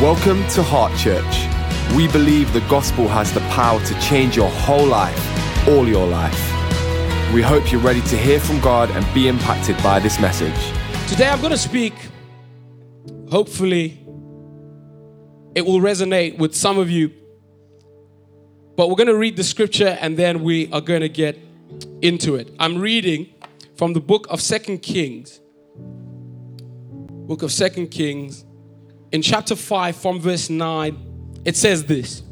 Welcome to Heart Church. We believe the gospel has the power to change your whole life, all your life. We hope you're ready to hear from God and be impacted by this message. Today I'm going to speak, hopefully, it will resonate with some of you. But we're going to read the scripture and then we are going to get into it. I'm reading from the book of Second Kings. Book of Second Kings. In chapter 5, from verse 9, it says this.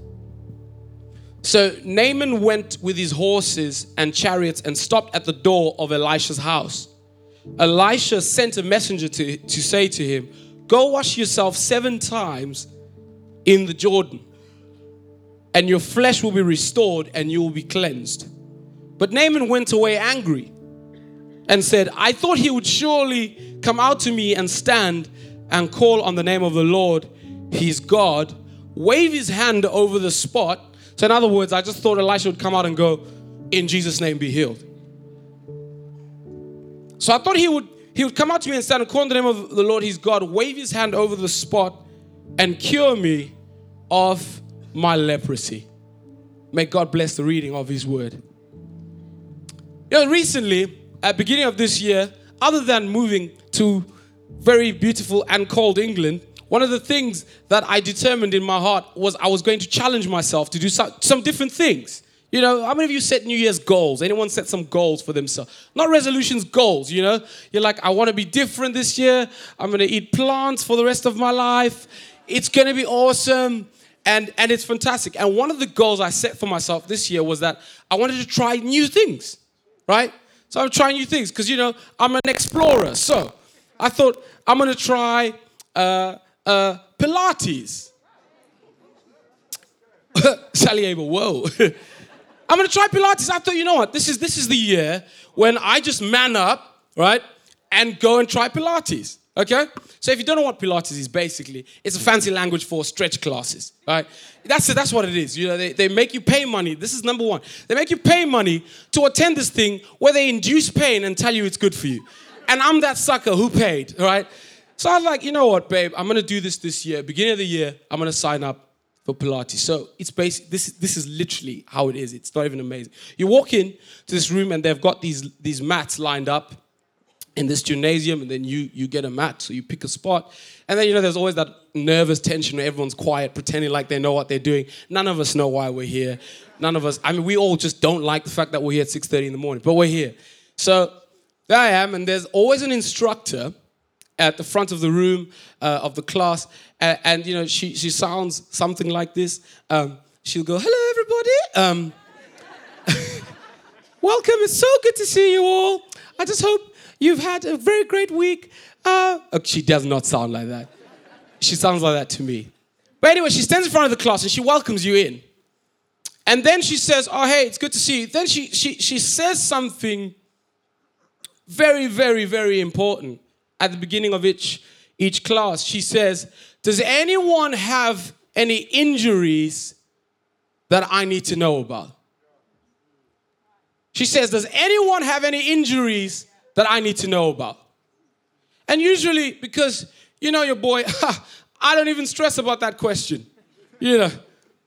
So Naaman went with his horses and chariots and stopped at the door of Elisha's house. Elisha sent a messenger to, to say to him, Go wash yourself seven times in the Jordan, and your flesh will be restored and you will be cleansed. But Naaman went away angry and said, I thought he would surely come out to me and stand and call on the name of the Lord, his God, wave his hand over the spot. So, in other words, I just thought Elisha would come out and go, In Jesus' name, be healed. So I thought he would he would come out to me and stand and call on the name of the Lord his God, wave his hand over the spot, and cure me of my leprosy. May God bless the reading of his word. You know, recently, at beginning of this year, other than moving to very beautiful and cold England, one of the things that I determined in my heart was I was going to challenge myself to do some, some different things. You know, how many of you set New Year's goals? Anyone set some goals for themselves? Not resolutions, goals, you know? You're like, I want to be different this year. I'm going to eat plants for the rest of my life. It's going to be awesome. And, and it's fantastic. And one of the goals I set for myself this year was that I wanted to try new things, right? So I'm trying new things because, you know, I'm an explorer. So I thought I'm going to try uh, uh, Pilates. Sally Abel, whoa. I'm gonna try Pilates. I thought, you know what? This is this is the year when I just man up, right, and go and try Pilates. Okay? So if you don't know what Pilates is, basically, it's a fancy language for stretch classes, right? That's that's what it is. You know, they, they make you pay money. This is number one. They make you pay money to attend this thing where they induce pain and tell you it's good for you. And I'm that sucker who paid, right? So I was like, you know what, babe? I'm gonna do this this year. Beginning of the year, I'm gonna sign up for Pilates. So it's basic. This this is literally how it is. It's not even amazing. You walk in to this room and they've got these these mats lined up in this gymnasium, and then you you get a mat. So you pick a spot, and then you know there's always that nervous tension where everyone's quiet, pretending like they know what they're doing. None of us know why we're here. None of us. I mean, we all just don't like the fact that we're here at 6:30 in the morning, but we're here. So I am, and there's always an instructor at the front of the room uh, of the class, and, and, you know she she sounds something like this. Um, she'll go, "Hello, everybody. Um, welcome. It's so good to see you all. I just hope you've had a very great week." Uh, oh, she does not sound like that. She sounds like that to me. But anyway, she stands in front of the class and she welcomes you in. And then she says, "Oh, hey, it's good to see you." Then she she she says something very, very, very important at the beginning of each, each class. She says, Does anyone have any injuries that I need to know about? She says, Does anyone have any injuries that I need to know about? And usually, because you know your boy, I don't even stress about that question. You know,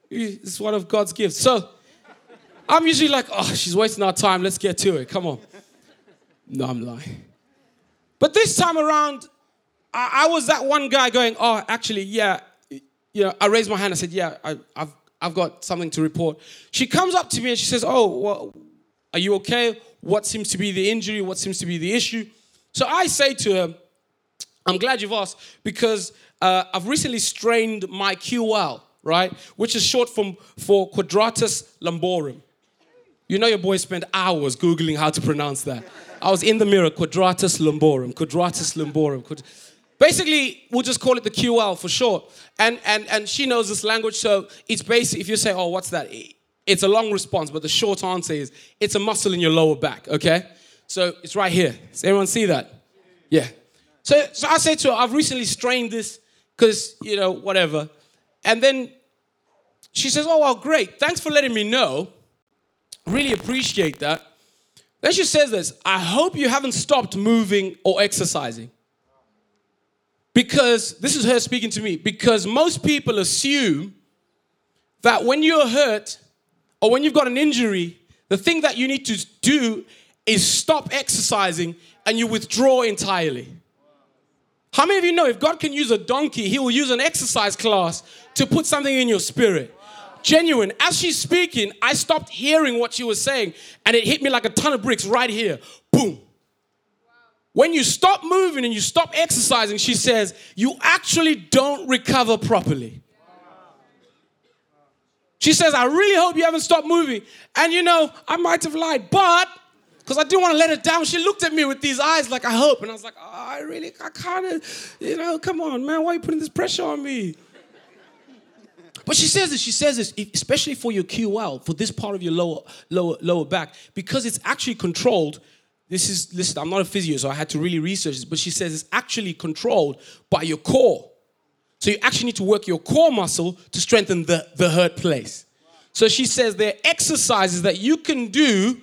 it's one of God's gifts. So I'm usually like, oh, she's wasting our time. Let's get to it. Come on. No, I'm lying. But this time around, I, I, was that one guy going, oh, actually, yeah. You know, I raised my hand. I said, yeah, I, have I've got something to report. She comes up to me and she says, oh, well, are you okay? What seems to be the injury? What seems to be the issue? So I say to her, I'm glad you've asked because uh, I've recently strained my QL, right? Which is short from, for quadratus lumborum. You know your boy spent hours Googling how to pronounce that. I was in the mirror, quadratus lumborum, quadratus lumborum. Basically, we'll just call it the QL for short. And, and, and she knows this language, so it's basic. If you say, oh, what's that? It's a long response, but the short answer is it's a muscle in your lower back, okay? So it's right here. Does everyone see that? Yeah. So, so I say to her, I've recently strained this because, you know, whatever. And then she says, oh, well, great. Thanks for letting me know. Really appreciate that. Then she says this I hope you haven't stopped moving or exercising. Because this is her speaking to me. Because most people assume that when you're hurt or when you've got an injury, the thing that you need to do is stop exercising and you withdraw entirely. How many of you know if God can use a donkey, He will use an exercise class to put something in your spirit? Genuine. As she's speaking, I stopped hearing what she was saying and it hit me like a ton of bricks right here. Boom. When you stop moving and you stop exercising, she says, you actually don't recover properly. She says, I really hope you haven't stopped moving. And you know, I might have lied, but because I didn't want to let her down, she looked at me with these eyes like, I hope. And I was like, oh, I really, I kind of, you know, come on, man, why are you putting this pressure on me? But she says this, she says this, especially for your QL, for this part of your lower, lower, lower back, because it's actually controlled. This is, listen, I'm not a physio, so I had to really research this, but she says it's actually controlled by your core. So you actually need to work your core muscle to strengthen the, the hurt place. So she says there are exercises that you can do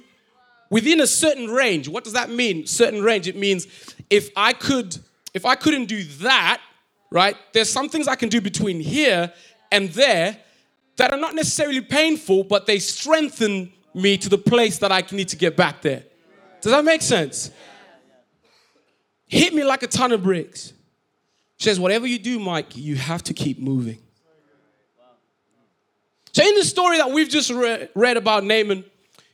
within a certain range. What does that mean? Certain range. It means if I could, if I couldn't do that, right? There's some things I can do between here and there that are not necessarily painful, but they strengthen me to the place that I need to get back there. Does that make sense? Hit me like a ton of bricks. She says, whatever you do, Mike, you have to keep moving. So, in the story that we've just re- read about Naaman,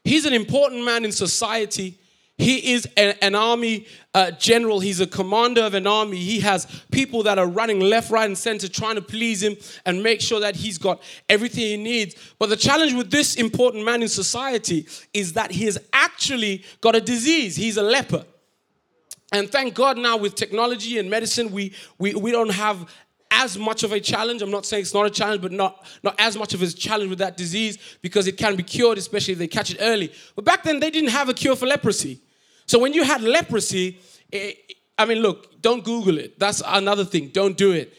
he's an important man in society. He is a, an army uh, general. He's a commander of an army. He has people that are running left, right, and center trying to please him and make sure that he's got everything he needs. But the challenge with this important man in society is that he has actually got a disease. He's a leper. And thank God now with technology and medicine, we, we, we don't have as much of a challenge. I'm not saying it's not a challenge, but not, not as much of a challenge with that disease because it can be cured, especially if they catch it early. But back then, they didn't have a cure for leprosy. So when you had leprosy, it, I mean, look, don't Google it. That's another thing. Don't do it.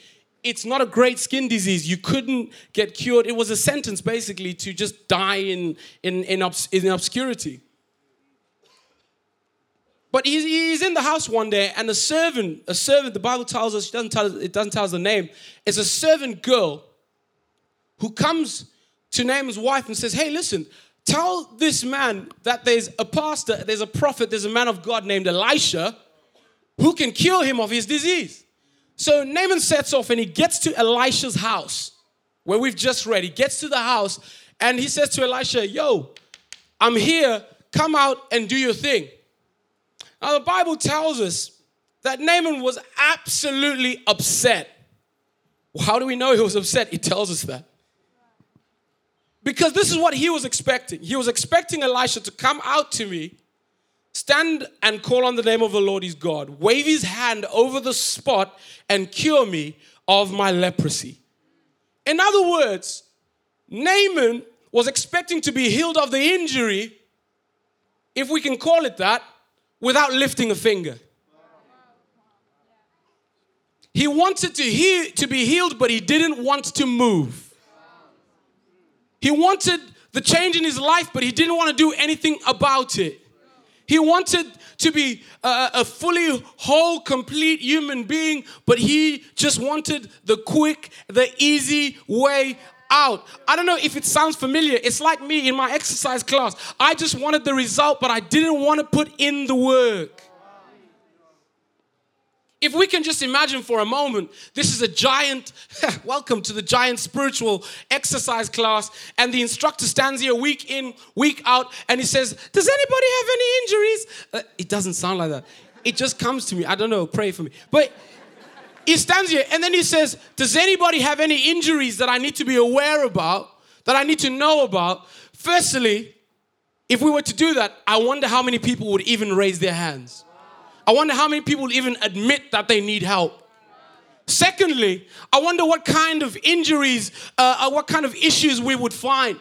It's not a great skin disease. You couldn't get cured. It was a sentence basically to just die in, in, in, obs- in obscurity. But he's, he's in the house one day, and a servant, a servant, the Bible tells us, doesn't tell, it doesn't tell us the name, it's a servant girl who comes to Naaman's wife and says, Hey, listen, tell this man that there's a pastor, there's a prophet, there's a man of God named Elisha who can cure him of his disease. So Naaman sets off and he gets to Elisha's house where we've just read. He gets to the house and he says to Elisha, Yo, I'm here, come out and do your thing. Now, the Bible tells us that Naaman was absolutely upset. How do we know he was upset? It tells us that. Because this is what he was expecting. He was expecting Elisha to come out to me, stand and call on the name of the Lord his God, wave his hand over the spot, and cure me of my leprosy. In other words, Naaman was expecting to be healed of the injury, if we can call it that, without lifting a finger. He wanted to, heal, to be healed, but he didn't want to move. He wanted the change in his life, but he didn't want to do anything about it. He wanted to be a, a, fully whole, complete human being, but he just wanted the quick, the easy way out. I don't know if it sounds familiar. It's like me in my exercise class. I just wanted the result, but I didn't want to put in the work. If we can just imagine for a moment, this is a giant, welcome to the giant spiritual exercise class, and the instructor stands here week in, week out, and he says, Does anybody have any injuries? Uh, it doesn't sound like that. It just comes to me. I don't know, pray for me. But he stands here and then he says, Does anybody have any injuries that I need to be aware about, that I need to know about? Firstly, if we were to do that, I wonder how many people would even raise their hands. I wonder how many people even admit that they need help. Secondly, I wonder what kind of injuries, uh, uh what kind of issues we would find.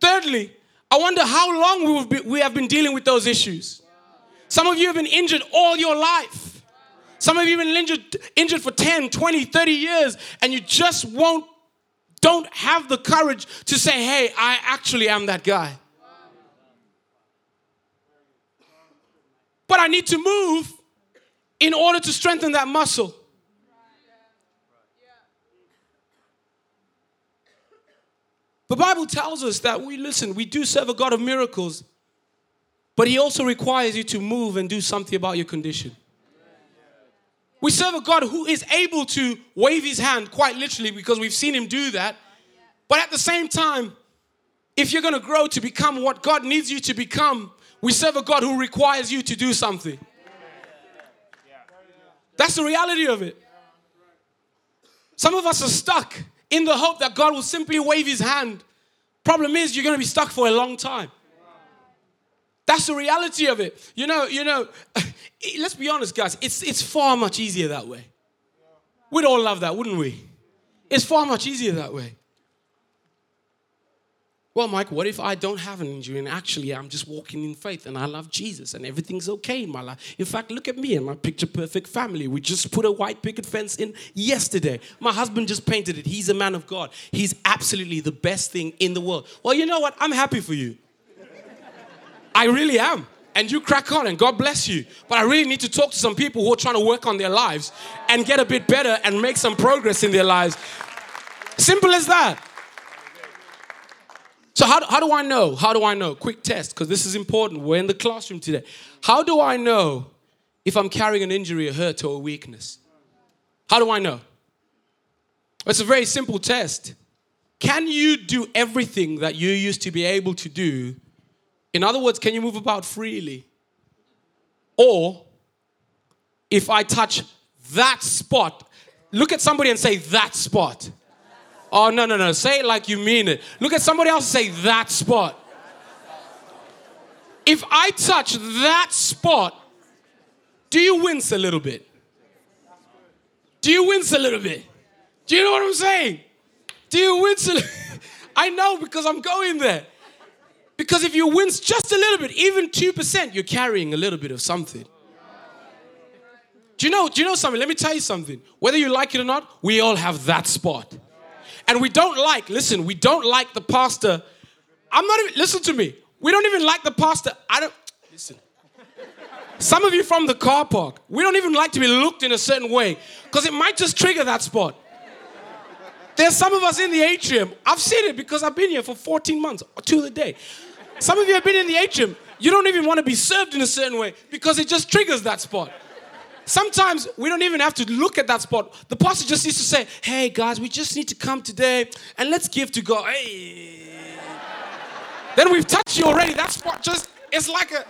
Thirdly, I wonder how long we, we have been dealing with those issues. Some of you have been injured all your life. Some of you have been injured, injured for 10, 20, 30 years, and you just won't, don't have the courage to say, hey, I actually am that guy. But I need to move in order to strengthen that muscle. The Bible tells us that we listen, we do serve a God of miracles, but He also requires you to move and do something about your condition. We serve a God who is able to wave His hand quite literally because we've seen Him do that. But at the same time, if you're going to grow to become what God needs you to become, we serve a God who requires you to do something. That's the reality of it. Some of us are stuck in the hope that God will simply wave his hand. Problem is, you're going to be stuck for a long time. That's the reality of it. You know, you know, let's be honest, guys, it's, it's far much easier that way. We'd all love that, wouldn't we? It's far much easier that way. Well, Mike, what if I don't have an injury and actually I'm just walking in faith and I love Jesus and everything's okay in my life? In fact, look at me and my picture perfect family. We just put a white picket fence in yesterday. My husband just painted it. He's a man of God. He's absolutely the best thing in the world. Well, you know what? I'm happy for you. I really am. And you crack on and God bless you. But I really need to talk to some people who are trying to work on their lives and get a bit better and make some progress in their lives. Simple as that. So, how, how do I know? How do I know? Quick test, because this is important. We're in the classroom today. How do I know if I'm carrying an injury, a hurt, or a weakness? How do I know? It's a very simple test. Can you do everything that you used to be able to do? In other words, can you move about freely? Or if I touch that spot, look at somebody and say, that spot. Oh, no, no, no. Say it like you mean it. Look at somebody else say that spot. If I touch that spot, do you wince a little bit? Do you wince a little bit? Do you know what I'm saying? Do you wince a little I know because I'm going there. Because if you wince just a little bit, even 2%, you're carrying a little bit of something. Do you know, do you know something? Let me tell you something. Whether you like it or not, we all have that spot. And we don't like, listen, we don't like the pastor. I'm not even, listen to me. We don't even like the pastor. I don't, listen. Some of you from the car park, we don't even like to be looked in a certain way because it might just trigger that spot. There's some of us in the atrium. I've seen it because I've been here for 14 months, to the day. Some of you have been in the atrium. You don't even want to be served in a certain way because it just triggers that spot. Sometimes we don't even have to look at that spot. The pastor just needs to say, hey guys, we just need to come today and let's give to God. Hey. then we've touched you already. That spot just, it's like a,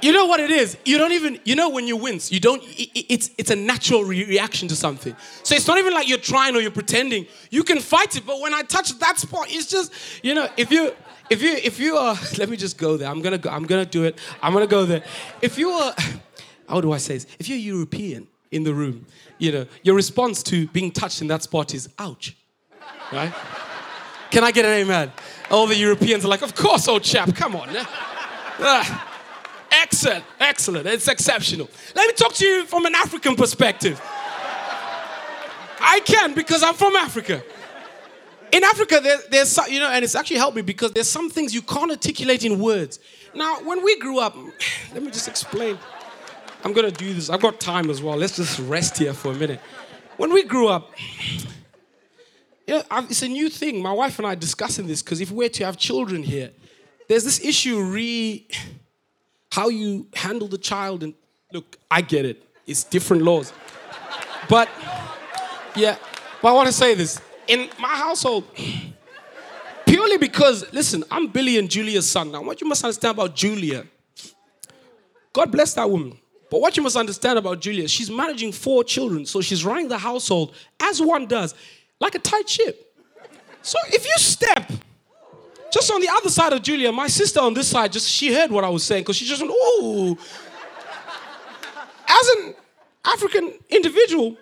you know what it is? You don't even, you know when you wince, you don't, it's, it's a natural re- reaction to something. So it's not even like you're trying or you're pretending. You can fight it, but when I touch that spot, it's just, you know, if you, if you, if you are, let me just go there. I'm gonna go, I'm gonna do it. I'm gonna go there. If you are, how do I say this? If you're European in the room, you know, your response to being touched in that spot is, ouch. Right? Can I get an amen? All the Europeans are like, of course, old chap, come on. Uh, excellent, excellent. It's exceptional. Let me talk to you from an African perspective. I can because I'm from Africa. In Africa, there, there's, you know, and it's actually helped me because there's some things you can't articulate in words. Now, when we grew up, let me just explain. I'm gonna do this. I've got time as well. Let's just rest here for a minute. When we grew up, yeah, it's a new thing. My wife and I are discussing this because if we're to have children here, there's this issue re how you handle the child. And look, I get it. It's different laws. But yeah, but I want to say this. In my household, purely because, listen, I'm Billy and Julia's son. Now, what you must understand about Julia, God bless that woman. But what you must understand about Julia, she's managing four children, so she's running the household as one does, like a tight ship. So if you step just on the other side of Julia, my sister on this side, just she heard what I was saying because she just went, "Oh." As an African individual,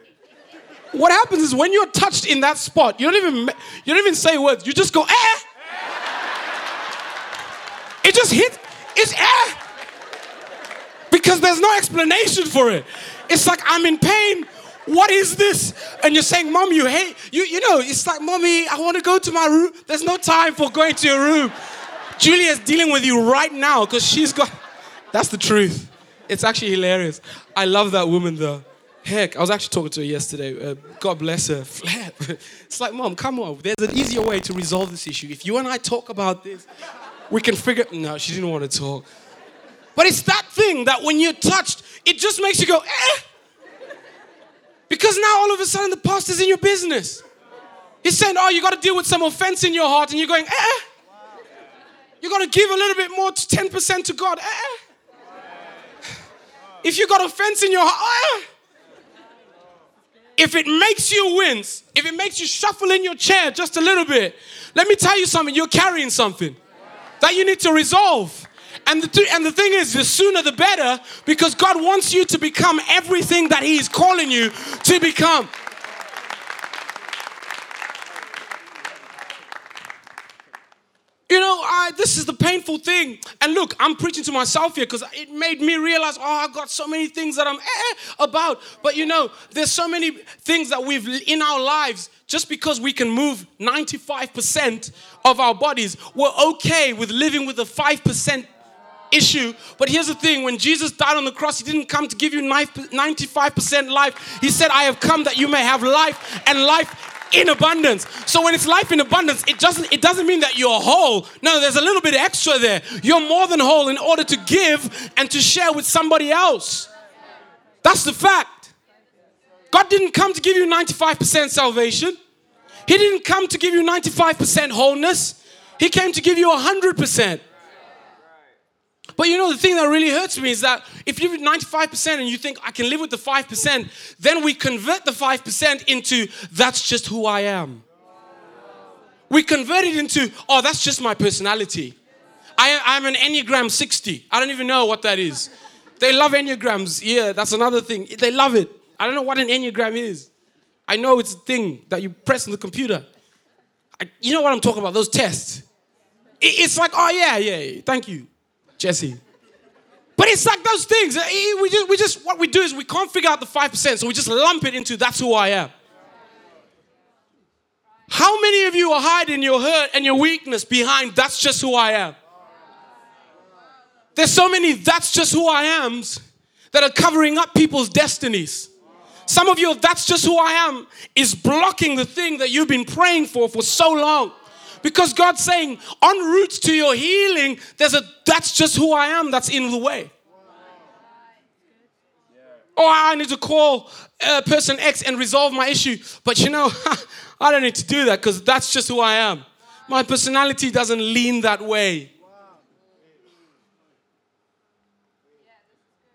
what happens is when you're touched in that spot, you don't even you don't even say words. You just go, "Eh." It just hit. It's eh because there's no explanation for it. It's like I'm in pain. What is this? And you're saying, Mom, you hate, you, you know, it's like, Mommy, I want to go to my room. There's no time for going to your room. Julia's dealing with you right now because she's got, that's the truth. It's actually hilarious. I love that woman though. Heck, I was actually talking to her yesterday. Uh, God bless her. It's like, mom, come on. There's an easier way to resolve this issue. If you and I talk about this, we can figure. No, she didn't want to talk. But it's that thing that when you're touched, it just makes you go, eh. Because now all of a sudden the pastor's in your business. He's saying, oh, you got to deal with some offense in your heart, and you're going, eh. You got to give a little bit more, to 10% to God, eh. If you got offense in your heart, eh if it makes you wince, if it makes you shuffle in your chair just a little bit, let me tell you something, you're carrying something that you need to resolve. And the, th- and the thing is, the sooner the better, because God wants you to become everything that He is calling you to become. You know, I, this is the painful thing. And look, I'm preaching to myself here because it made me realize, oh, I've got so many things that I'm eh, about. But you know, there's so many things that we've in our lives. Just because we can move 95% of our bodies, we're okay with living with the 5% issue. But here's the thing when Jesus died on the cross, He didn't come to give you 95% life. He said, I have come that you may have life and life in abundance. So when it's life in abundance, it doesn't it doesn't mean that you're whole. No, there's a little bit extra there. You're more than whole in order to give and to share with somebody else. That's the fact. God didn't come to give you 95% salvation. He didn't come to give you 95% wholeness. He came to give you 100%. But you know, the thing that really hurts me is that if you're 95% and you think I can live with the 5%, then we convert the 5% into that's just who I am. We convert it into, oh, that's just my personality. I, I'm an Enneagram 60. I don't even know what that is. They love Enneagrams. Yeah, that's another thing. They love it. I don't know what an Enneagram is. I know it's a thing that you press on the computer. I, you know what I'm talking about, those tests. It, it's like, oh, yeah, yeah, thank you. Jesse. But it's like those things. Eh, we just, we just, what we do is we can't figure out the 5%, so we just lump it into that's who I am. How many of you are hiding your hurt and your weakness behind that's just who I am? There's so many that's just who I am's that are covering up people's destinies. Some of you, that's just who I am, is blocking the thing that you've been praying for for so long. Because God's saying, en route to your healing, there's a that's just who I am that's in the way. Oh, I need to call uh, person X and resolve my issue. But you know, I don't need to do that because that's just who I am. My personality doesn't lean that way.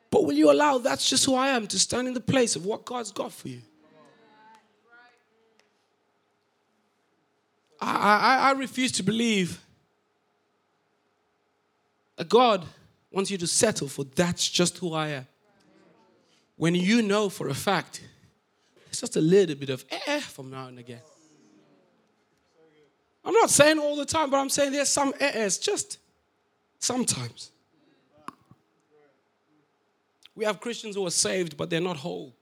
But will you allow that's just who I am to stand in the place of what God's got for you? I, I, I refuse to believe that God wants you to settle for that's just who I am. When you know for a fact, it's just a little bit of eh from now and again. I'm not saying all the time, but I'm saying there's some ehs just sometimes. We have Christians who are saved, but they're not whole.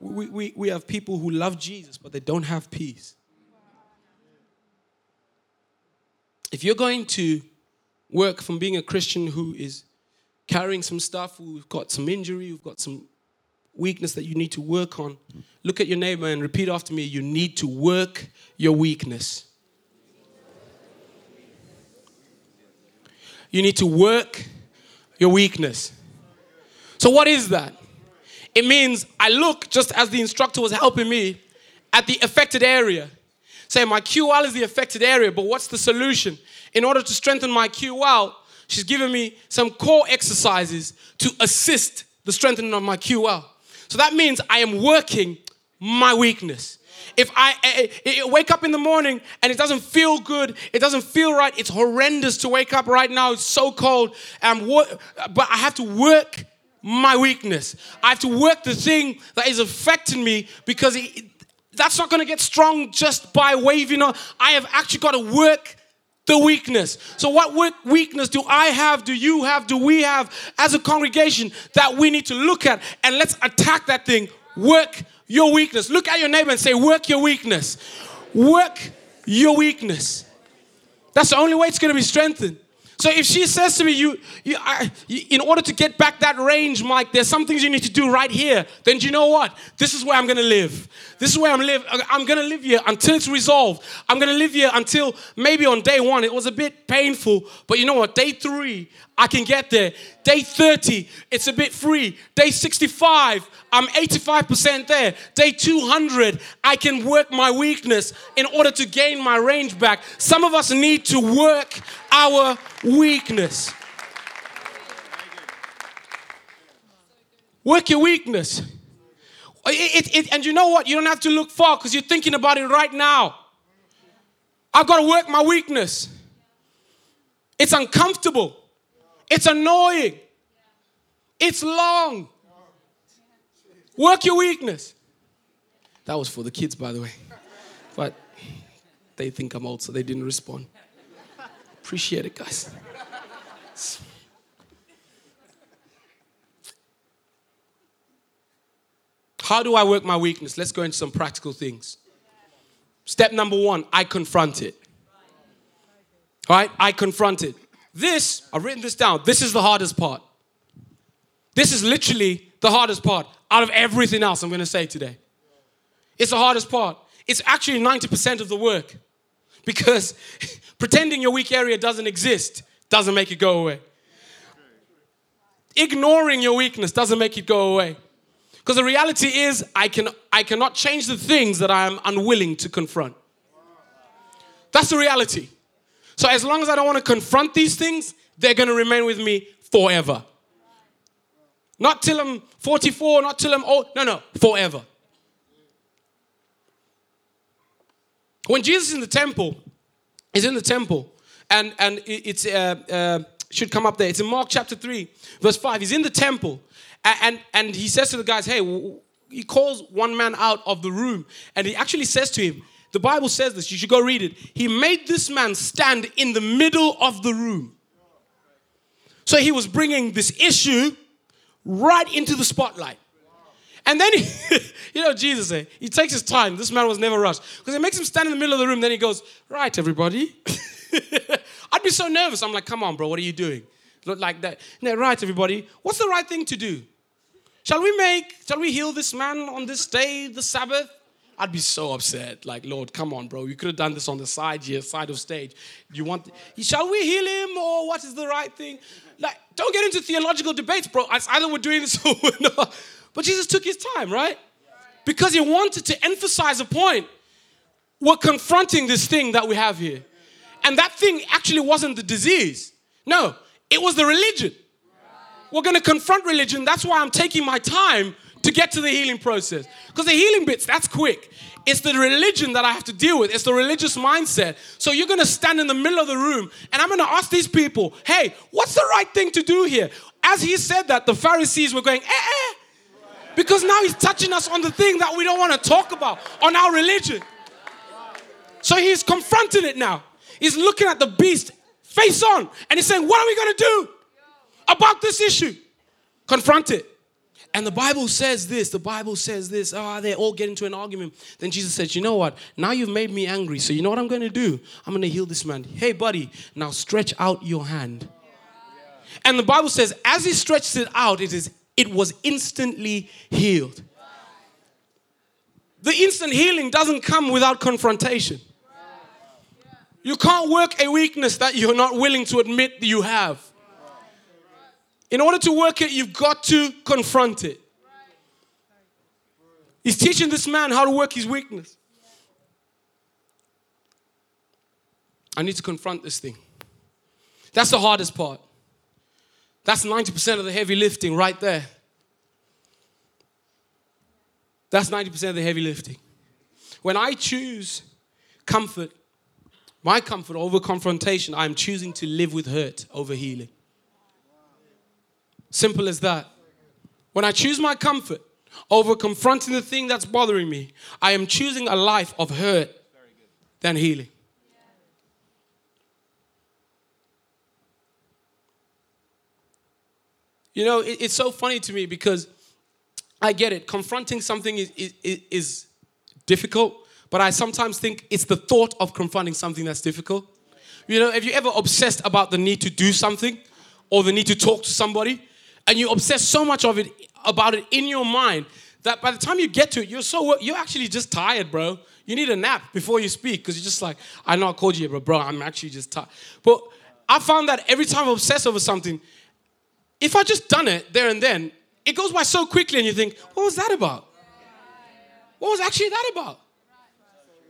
We, we, we have people who love Jesus, but they don't have peace. If you're going to work from being a Christian who is carrying some stuff, who've got some injury, who've got some weakness that you need to work on, look at your neighbor and repeat after me you need to work your weakness. You need to work your weakness. So, what is that? It means I look, just as the instructor was helping me, at the affected area say my QL is the affected area, but what's the solution? In order to strengthen my QL, she's given me some core exercises to assist the strengthening of my QL. So that means I am working my weakness. If I, eh, eh, I, I, wake up in the morning and it doesn't feel good, it doesn't feel right, it's horrendous to wake up right now, it's so cold, um, and but I have to work my weakness. I have to work the thing that is affecting me because it, that's not going to get strong just by waving on. I have actually got to work the weakness. So, what weakness do I have, do you have, do we have as a congregation that we need to look at and let's attack that thing? Work your weakness. Look at your neighbor and say, Work your weakness. Work your weakness. That's the only way it's going to be strengthened. So if she says to me, you, you, I, you, in order to get back that range, Mike, there's some things you need to do right here. Then you know what? This is where I'm gonna live. This is where I'm live. Uh, I'm gonna live here until it's resolved. I'm gonna live here until maybe on day one it was a bit painful, but you know what? Day three, I can get there. Day 30, it's a bit free. Day 65, I'm 85% there. Day 200, I can work my weakness in order to gain my range back. Some of us need to work our weakness. Work your weakness. It, it, it, and you know what? You don't have to look far because you're thinking about it right now. I've got to work my weakness. It's uncomfortable. It's annoying. It's long. Work your weakness. That was for the kids, by the way. But they think I'm old, so they didn't respond. Appreciate it, guys. How do I work my weakness? Let's go into some practical things. Step number one I confront it. All right, I confront it. This, I've written this down. This is the hardest part. This is literally the hardest part out of everything else I'm going to say today. It's the hardest part. It's actually 90% of the work because pretending your weak area doesn't exist doesn't make it go away. Ignoring your weakness doesn't make it go away. Because the reality is, I, can, I cannot change the things that I am unwilling to confront. That's the reality. So as long as I don't want to confront these things, they're going to remain with me forever. Not till I'm 44, not till I'm old. No, no, forever. When Jesus is in the temple, is in the temple, and and it's uh, uh, should come up there. It's in Mark chapter three, verse five. He's in the temple, and, and he says to the guys, "Hey," he calls one man out of the room, and he actually says to him, the Bible says this, you should go read it. He made this man stand in the middle of the room. So he was bringing this issue right into the spotlight. And then, he, you know, Jesus, eh, he takes his time. This man was never rushed. Because he makes him stand in the middle of the room. Then he goes, Right, everybody. I'd be so nervous. I'm like, Come on, bro, what are you doing? Look like that. No, right, everybody. What's the right thing to do? Shall we make, shall we heal this man on this day, the Sabbath? I'd be so upset. Like, Lord, come on, bro. You could have done this on the side here, side of stage. You want, shall we heal him or what is the right thing? Like, don't get into theological debates, bro. It's either we're doing this or we're not. But Jesus took his time, right? Because he wanted to emphasize a point. We're confronting this thing that we have here. And that thing actually wasn't the disease. No, it was the religion. We're going to confront religion. That's why I'm taking my time to get to the healing process. Because the healing bits, that's quick. It's the religion that I have to deal with. It's the religious mindset. So you're going to stand in the middle of the room and I'm going to ask these people, hey, what's the right thing to do here? As he said that, the Pharisees were going, eh, eh. Because now he's touching us on the thing that we don't want to talk about, on our religion. So he's confronting it now. He's looking at the beast face on and he's saying, what are we going to do about this issue? Confront it. And the Bible says this, the Bible says this, oh, they all get into an argument. Then Jesus says, You know what? Now you've made me angry. So you know what I'm going to do? I'm going to heal this man. Hey, buddy, now stretch out your hand. And the Bible says, as he stretched it out, it is it was instantly healed. The instant healing doesn't come without confrontation. You can't work a weakness that you're not willing to admit you have. In order to work it, you've got to confront it. He's teaching this man how to work his weakness. I need to confront this thing. That's the hardest part. That's 90% of the heavy lifting right there. That's 90% of the heavy lifting. When I choose comfort, my comfort over confrontation, I'm choosing to live with hurt over healing. Simple as that. When I choose my comfort over confronting the thing that's bothering me, I am choosing a life of hurt than healing. You know, it, it's so funny to me because I get it. Confronting something is, is, is difficult, but I sometimes think it's the thought of confronting something that's difficult. You know, have you ever obsessed about the need to do something or the need to talk to somebody? And you obsess so much of it about it in your mind that by the time you get to it, you're so you're actually just tired, bro. You need a nap before you speak because you're just like, I know I called you, but bro, I'm actually just tired. But I found that every time I obsess over something, if I just done it there and then, it goes by so quickly, and you think, what was that about? What was actually that about?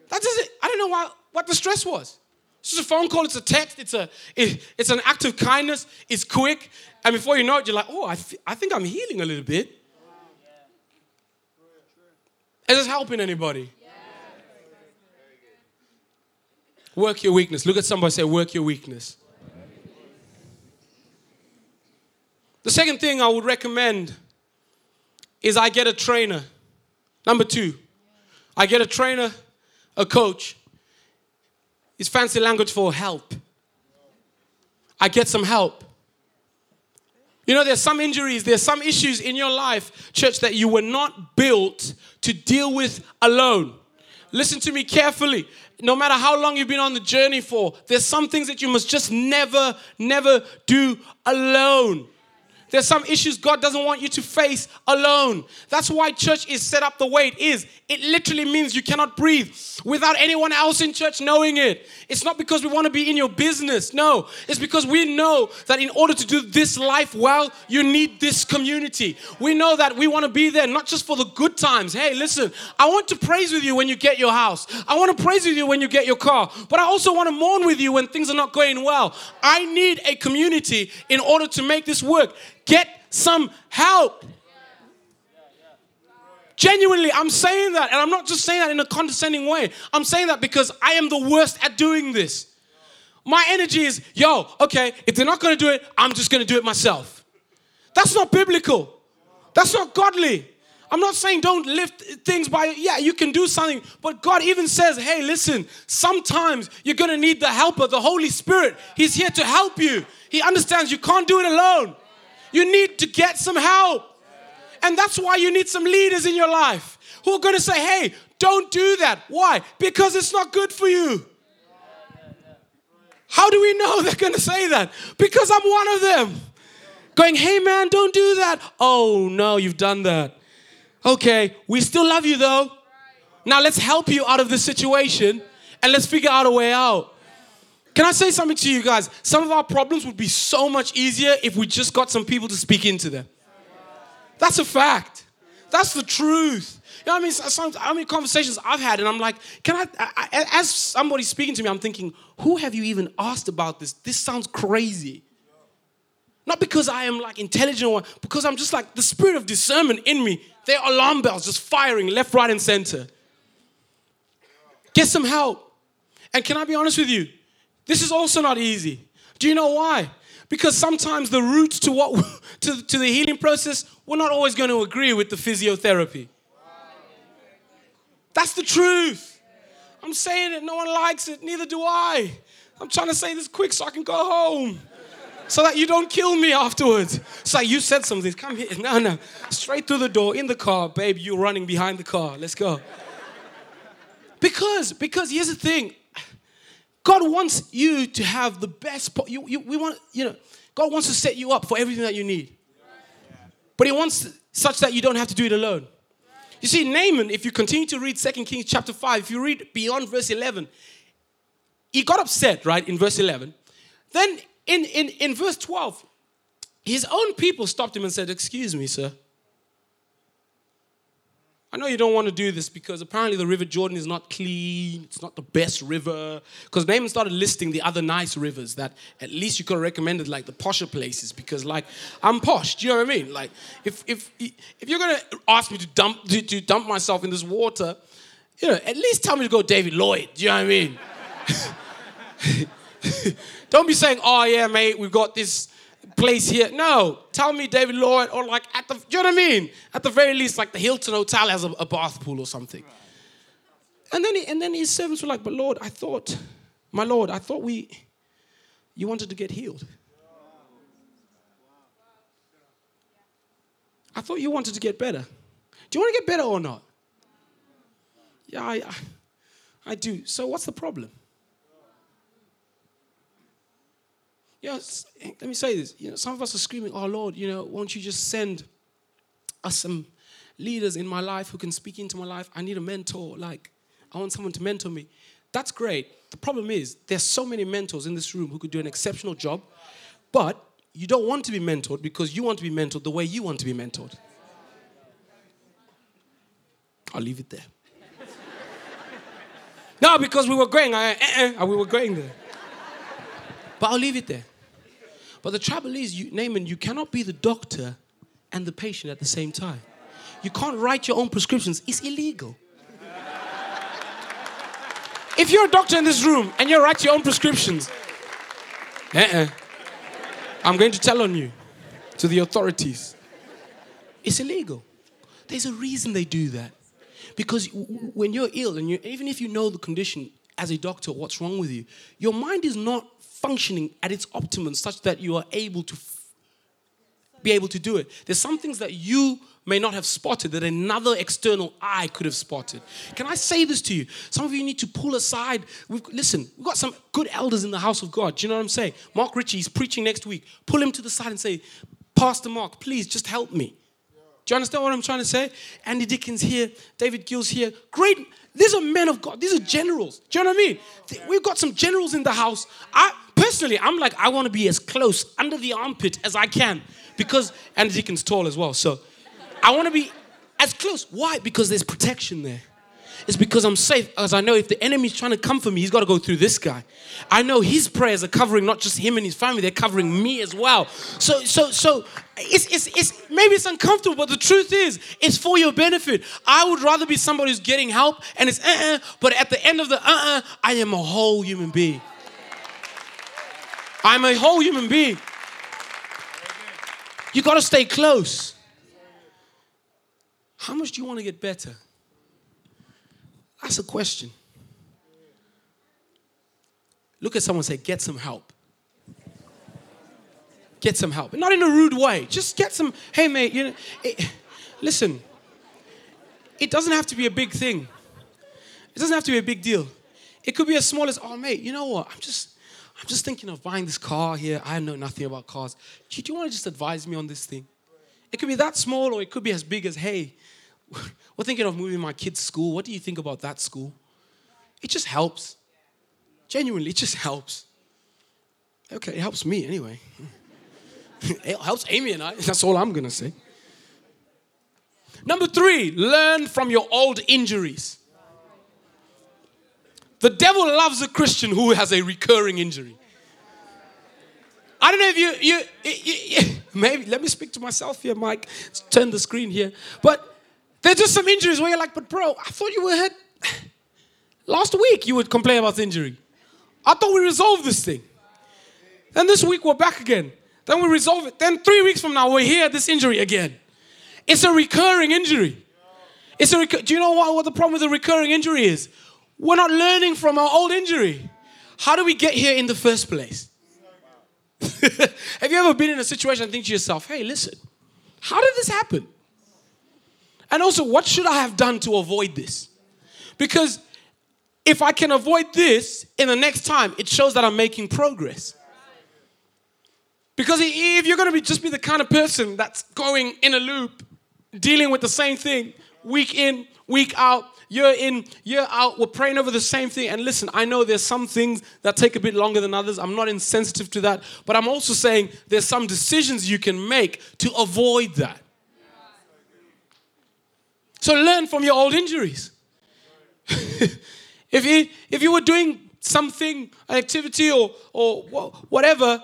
That doesn't. I don't know why, what the stress was. It's just a phone call. It's a text. It's a. It, it's an act of kindness. It's quick, and before you know it, you're like, oh, I, th- I think I'm healing a little bit. Is this helping anybody? Work your weakness. Look at somebody say, work your weakness. The second thing I would recommend is I get a trainer. Number two, I get a trainer, a coach. It's fancy language for help. I get some help. You know, there's some injuries, there's some issues in your life, church, that you were not built to deal with alone. Listen to me carefully. No matter how long you've been on the journey for, there's some things that you must just never, never do alone. There's some issues God doesn't want you to face alone. That's why church is set up the way it is. It literally means you cannot breathe without anyone else in church knowing it. It's not because we want to be in your business. No, it's because we know that in order to do this life well, you need this community. We know that we want to be there not just for the good times. Hey, listen, I want to praise with you when you get your house. I want to praise with you when you get your car. But I also want to mourn with you when things are not going well. I need a community in order to make this work. Get some help. Genuinely, I'm saying that, and I'm not just saying that in a condescending way. I'm saying that because I am the worst at doing this. My energy is, yo, okay, if they're not gonna do it, I'm just gonna do it myself. That's not biblical. That's not godly. I'm not saying don't lift things by, yeah, you can do something, but God even says, hey, listen, sometimes you're gonna need the helper, the Holy Spirit. He's here to help you. He understands you can't do it alone. You need to get some help. And that's why you need some leaders in your life who are going to say, hey, don't do that. Why? Because it's not good for you. How do we know they're going to say that? Because I'm one of them. Going, hey man, don't do that. Oh no, you've done that. Okay, we still love you though. Now let's help you out of this situation and let's figure out a way out. Can I say something to you guys? Some of our problems would be so much easier if we just got some people to speak into them. That's a fact. That's the truth. You know what I mean? Some, how many conversations I've had, and I'm like, can I, I, as somebody speaking to me, I'm thinking, who have you even asked about this? This sounds crazy. Not because I am like intelligent or because I'm just like the spirit of discernment in me. There are alarm bells just firing left, right, and center. Get some help. And can I be honest with you? This is also not easy. Do you know why? Because sometimes the route to what to, to the healing process, we're not always going to agree with the physiotherapy. That's the truth. I'm saying it, no one likes it, neither do I. I'm trying to say this quick so I can go home. So that you don't kill me afterwards. It's like you said something. Come here. No, no. Straight through the door, in the car, babe. You're running behind the car. Let's go. Because, because here's the thing. God wants you to have the best. You, you, we want, you know, God wants to set you up for everything that you need. But He wants such that you don't have to do it alone. You see, Naaman, if you continue to read 2 Kings chapter 5, if you read beyond verse 11, he got upset, right, in verse 11. Then in, in, in verse 12, his own people stopped him and said, Excuse me, sir. I know you don't want to do this because apparently the River Jordan is not clean. It's not the best river. Because Naaman started listing the other nice rivers that at least you could have recommended, like the posher places. Because, like, I'm posh. Do you know what I mean? Like, if if if you're gonna ask me to dump to, to dump myself in this water, you know, at least tell me to go David Lloyd. Do you know what I mean? don't be saying, "Oh yeah, mate, we've got this." Place here. No, tell me David Lloyd or like at the, you know what I mean? At the very least, like the Hilton Hotel has a, a bath pool or something. And then, he, and then his servants were like, but Lord, I thought, my Lord, I thought we, you wanted to get healed. I thought you wanted to get better. Do you want to get better or not? Yeah, I, I, I do. So what's the problem? You know, let me say this. You know, some of us are screaming, "Oh Lord, you know, won't you just send us some leaders in my life who can speak into my life? I need a mentor. Like, I want someone to mentor me." That's great. The problem is there's so many mentors in this room who could do an exceptional job, but you don't want to be mentored because you want to be mentored the way you want to be mentored. I'll leave it there. no, because we were going, I, uh, uh, we were going there. But I'll leave it there. But the trouble is, you, Naaman, you cannot be the doctor and the patient at the same time. You can't write your own prescriptions, it's illegal. if you're a doctor in this room and you write your own prescriptions, uh-uh, I'm going to tell on you to the authorities. It's illegal. There's a reason they do that. Because when you're ill, and you even if you know the condition as a doctor, what's wrong with you, your mind is not functioning at its optimum such that you are able to f- be able to do it. There's some things that you may not have spotted that another external eye could have spotted. Can I say this to you? Some of you need to pull aside. We've, listen, we've got some good elders in the house of God. Do you know what I'm saying? Mark Ritchie is preaching next week. Pull him to the side and say, Pastor Mark, please just help me. Do you understand what I'm trying to say? Andy Dickens here, David Gills here. Great. These are men of God. These are generals. Do you know what I mean? We've got some generals in the house. I personally, I'm like, I want to be as close under the armpit as I can because Andy Dickens tall as well. So I want to be as close. Why? Because there's protection there. It's because I'm safe, as I know if the enemy's trying to come for me, he's got to go through this guy. I know his prayers are covering not just him and his family, they're covering me as well. So, so, so it's, it's, it's maybe it's uncomfortable, but the truth is, it's for your benefit. I would rather be somebody who's getting help and it's uh-uh, but at the end of the uh-uh, I am a whole human being. I'm a whole human being. You got to stay close. How much do you want to get better? That's a question. Look at someone say, get some help. Get some help. Not in a rude way. Just get some, hey mate, you know, it, listen, it doesn't have to be a big thing. It doesn't have to be a big deal. It could be as small as, oh mate, you know what? I'm just, I'm just thinking of buying this car here. I know nothing about cars. Do you, do you want to just advise me on this thing? It could be that small or it could be as big as, hey, we're thinking of moving my kids' school. What do you think about that school? It just helps. Genuinely, it just helps. Okay, it helps me anyway. it helps Amy and I. That's all I'm going to say. Number three, learn from your old injuries. The devil loves a Christian who has a recurring injury. I don't know if you, you, you, you maybe, let me speak to myself here, Mike. Let's turn the screen here. But there's just some injuries where you're like, but bro, I thought you were hurt last week. You would complain about the injury. I thought we resolved this thing. Then this week we're back again. Then we resolve it. Then three weeks from now we're here this injury again. It's a recurring injury. It's a Do you know what, what the problem with a recurring injury is? We're not learning from our old injury. How do we get here in the first place? Have you ever been in a situation and think to yourself, hey, listen, how did this happen? And also, what should I have done to avoid this? Because if I can avoid this in the next time, it shows that I'm making progress. Because if you're going to be just be the kind of person that's going in a loop, dealing with the same thing week in, week out, year in, year out, we're praying over the same thing. And listen, I know there's some things that take a bit longer than others. I'm not insensitive to that. But I'm also saying there's some decisions you can make to avoid that. So learn from your old injuries. if, you, if you were doing something, an activity or, or whatever,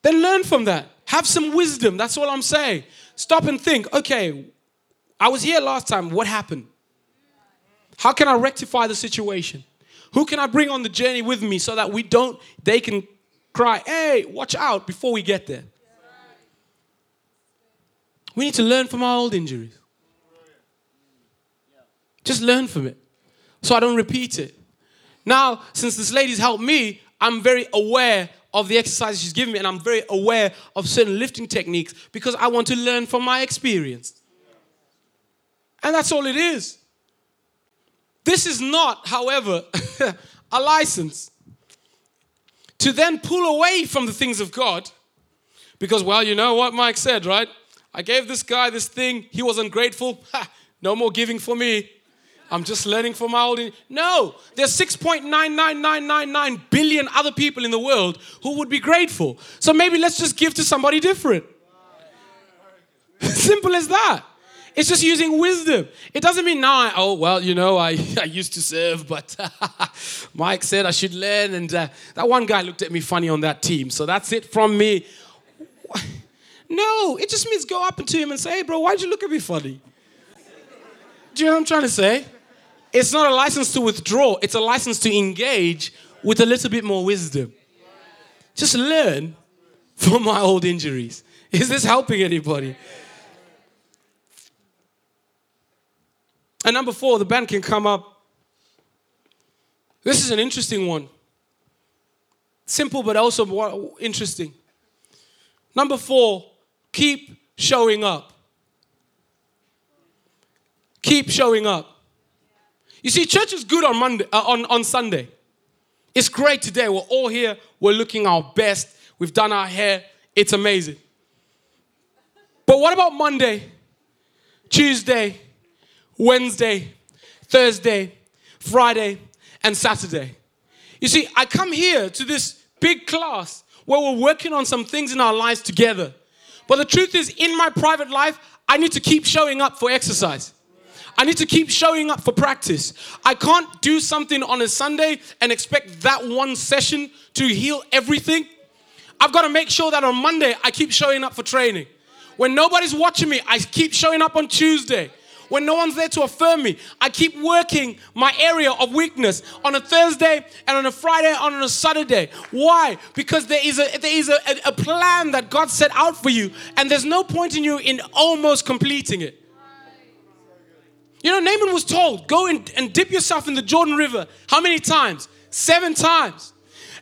then learn from that. Have some wisdom. That's all I'm saying. Stop and think okay, I was here last time. What happened? How can I rectify the situation? Who can I bring on the journey with me so that we don't, they can cry, hey, watch out before we get there? We need to learn from our old injuries. Just learn from it so I don't repeat it. Now, since this lady's helped me, I'm very aware of the exercises she's given me and I'm very aware of certain lifting techniques because I want to learn from my experience. And that's all it is. This is not, however, a license to then pull away from the things of God because, well, you know what Mike said, right? I gave this guy this thing, he was ungrateful. Ha, no more giving for me. I'm just learning from my old. No, there's 6.99999 billion other people in the world who would be grateful. So maybe let's just give to somebody different. Simple as that. It's just using wisdom. It doesn't mean now, I, oh, well, you know, I, I used to serve, but Mike said I should learn. And uh, that one guy looked at me funny on that team. So that's it from me. No, it just means go up to him and say, hey, bro, why'd you look at me funny? Do you know what I'm trying to say? It's not a license to withdraw, it's a license to engage with a little bit more wisdom. Just learn from my old injuries. Is this helping anybody? And number four, the band can come up. This is an interesting one. Simple, but also interesting. Number four, keep showing up. Keep showing up. You see, church is good on Monday, uh, on, on Sunday. It's great today. We're all here. We're looking our best. We've done our hair. It's amazing. But what about Monday, Tuesday, Wednesday, Thursday, Friday, and Saturday? You see, I come here to this big class where we're working on some things in our lives together. But the truth is, in my private life, I need to keep showing up for exercise. I need to keep showing up for practice. I can't do something on a Sunday and expect that one session to heal everything. I've got to make sure that on Monday I keep showing up for training. When nobody's watching me, I keep showing up on Tuesday. When no one's there to affirm me, I keep working my area of weakness on a Thursday and on a Friday and on a Saturday. Why? Because there is a there is a, a plan that God set out for you, and there's no point in you in almost completing it. You know, Naaman was told, go and, and dip yourself in the Jordan River. How many times? Seven times.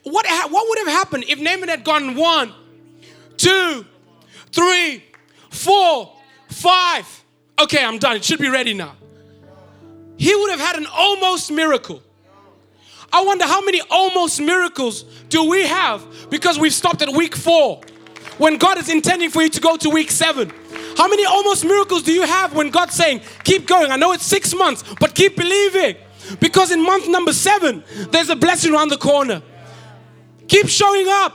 What, what would have happened if Naaman had gone one, two, three, four, five? Okay, I'm done. It should be ready now. He would have had an almost miracle. I wonder how many almost miracles do we have because we've stopped at week four when God is intending for you to go to week seven. How many almost miracles do you have when God's saying, keep going? I know it's six months, but keep believing. Because in month number seven, there's a blessing around the corner. Keep showing up.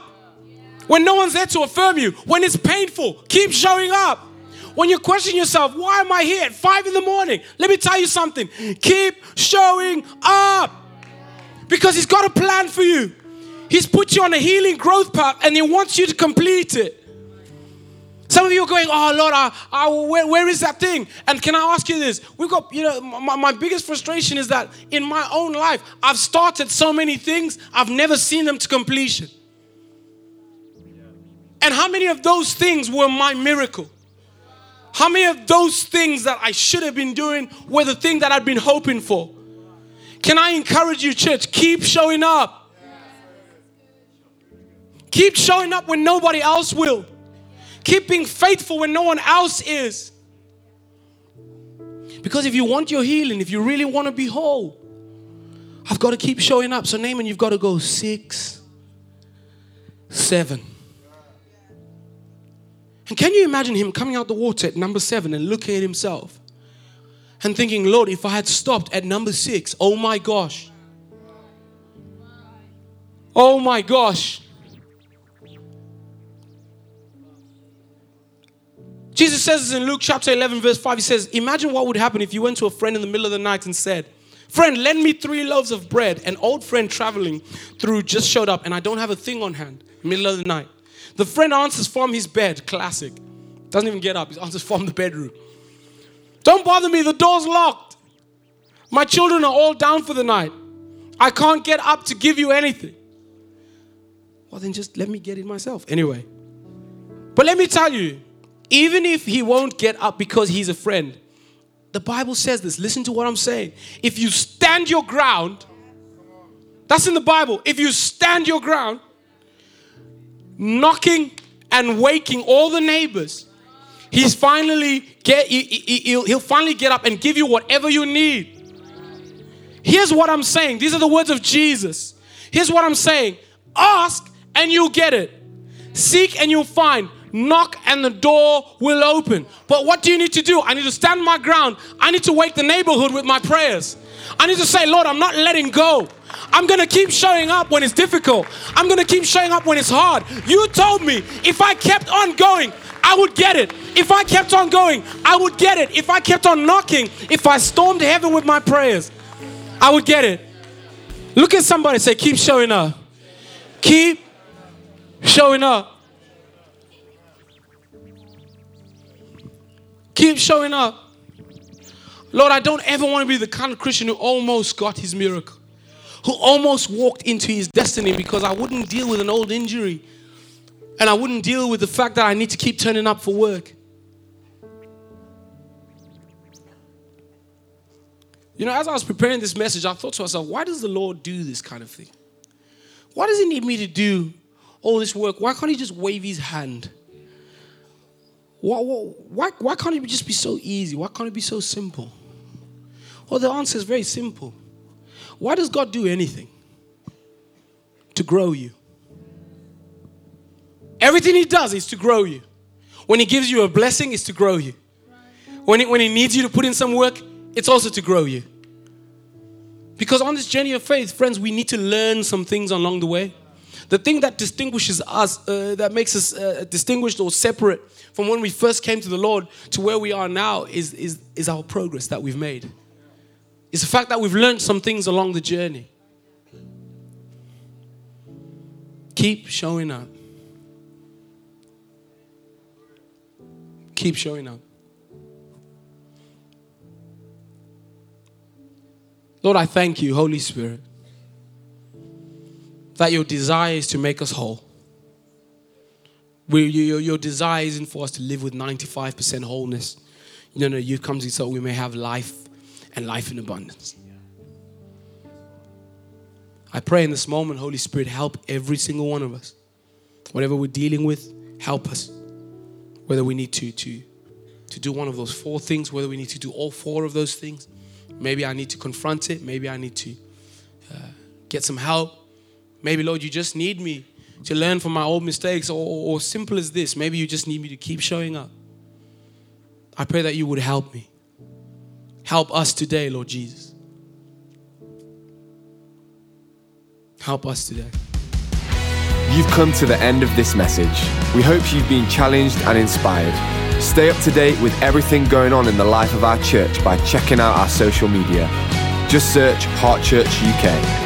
When no one's there to affirm you, when it's painful, keep showing up. When you question yourself, why am I here at five in the morning? Let me tell you something. Keep showing up. Because He's got a plan for you. He's put you on a healing growth path and He wants you to complete it. Some of you are going, oh Lord, I, I, where, where is that thing? And can I ask you this? We've got, you know, my, my biggest frustration is that in my own life, I've started so many things, I've never seen them to completion. And how many of those things were my miracle? How many of those things that I should have been doing were the thing that I'd been hoping for? Can I encourage you, church? Keep showing up. Keep showing up when nobody else will. Keep being faithful when no one else is. Because if you want your healing, if you really want to be whole, I've got to keep showing up. So, Naaman, you've got to go six, seven. And can you imagine him coming out the water at number seven and looking at himself and thinking, Lord, if I had stopped at number six, oh my gosh. Oh my gosh. Jesus says this in Luke chapter 11, verse 5. He says, Imagine what would happen if you went to a friend in the middle of the night and said, Friend, lend me three loaves of bread. An old friend traveling through just showed up and I don't have a thing on hand, middle of the night. The friend answers from his bed, classic. Doesn't even get up, he answers from the bedroom. Don't bother me, the door's locked. My children are all down for the night. I can't get up to give you anything. Well, then just let me get it myself. Anyway. But let me tell you, even if he won't get up because he's a friend, the Bible says this. Listen to what I'm saying. If you stand your ground, that's in the Bible. If you stand your ground, knocking and waking all the neighbors, he's finally get he'll finally get up and give you whatever you need. Here's what I'm saying. These are the words of Jesus. Here's what I'm saying. Ask and you'll get it. Seek and you'll find. Knock and the door will open. But what do you need to do? I need to stand my ground. I need to wake the neighborhood with my prayers. I need to say, Lord, I'm not letting go. I'm gonna keep showing up when it's difficult. I'm gonna keep showing up when it's hard. You told me if I kept on going, I would get it. If I kept on going, I would get it. If I kept on knocking, if I stormed heaven with my prayers, I would get it. Look at somebody say, keep showing up. Keep showing up. Keep showing up. Lord, I don't ever want to be the kind of Christian who almost got his miracle, who almost walked into his destiny because I wouldn't deal with an old injury and I wouldn't deal with the fact that I need to keep turning up for work. You know, as I was preparing this message, I thought to myself, why does the Lord do this kind of thing? Why does He need me to do all this work? Why can't He just wave His hand? Why, why, why can't it just be so easy? Why can't it be so simple? Well, the answer is very simple. Why does God do anything? To grow you. Everything He does is to grow you. When He gives you a blessing, it's to grow you. When he, when he needs you to put in some work, it's also to grow you. Because on this journey of faith, friends, we need to learn some things along the way. The thing that distinguishes us, uh, that makes us uh, distinguished or separate from when we first came to the Lord to where we are now, is, is, is our progress that we've made. It's the fact that we've learned some things along the journey. Keep showing up. Keep showing up. Lord, I thank you, Holy Spirit, that your desire is to make us whole. Your, your desire isn't for us to live with 95% wholeness. No, no, you come to so we may have life and life in abundance. I pray in this moment, Holy Spirit, help every single one of us. Whatever we're dealing with, help us. Whether we need to, to, to do one of those four things, whether we need to do all four of those things, Maybe I need to confront it. Maybe I need to uh, get some help. Maybe, Lord, you just need me to learn from my old mistakes, or, or simple as this, maybe you just need me to keep showing up. I pray that you would help me. Help us today, Lord Jesus. Help us today. You've come to the end of this message. We hope you've been challenged and inspired. Stay up to date with everything going on in the life of our church by checking out our social media. Just search Heart Church UK.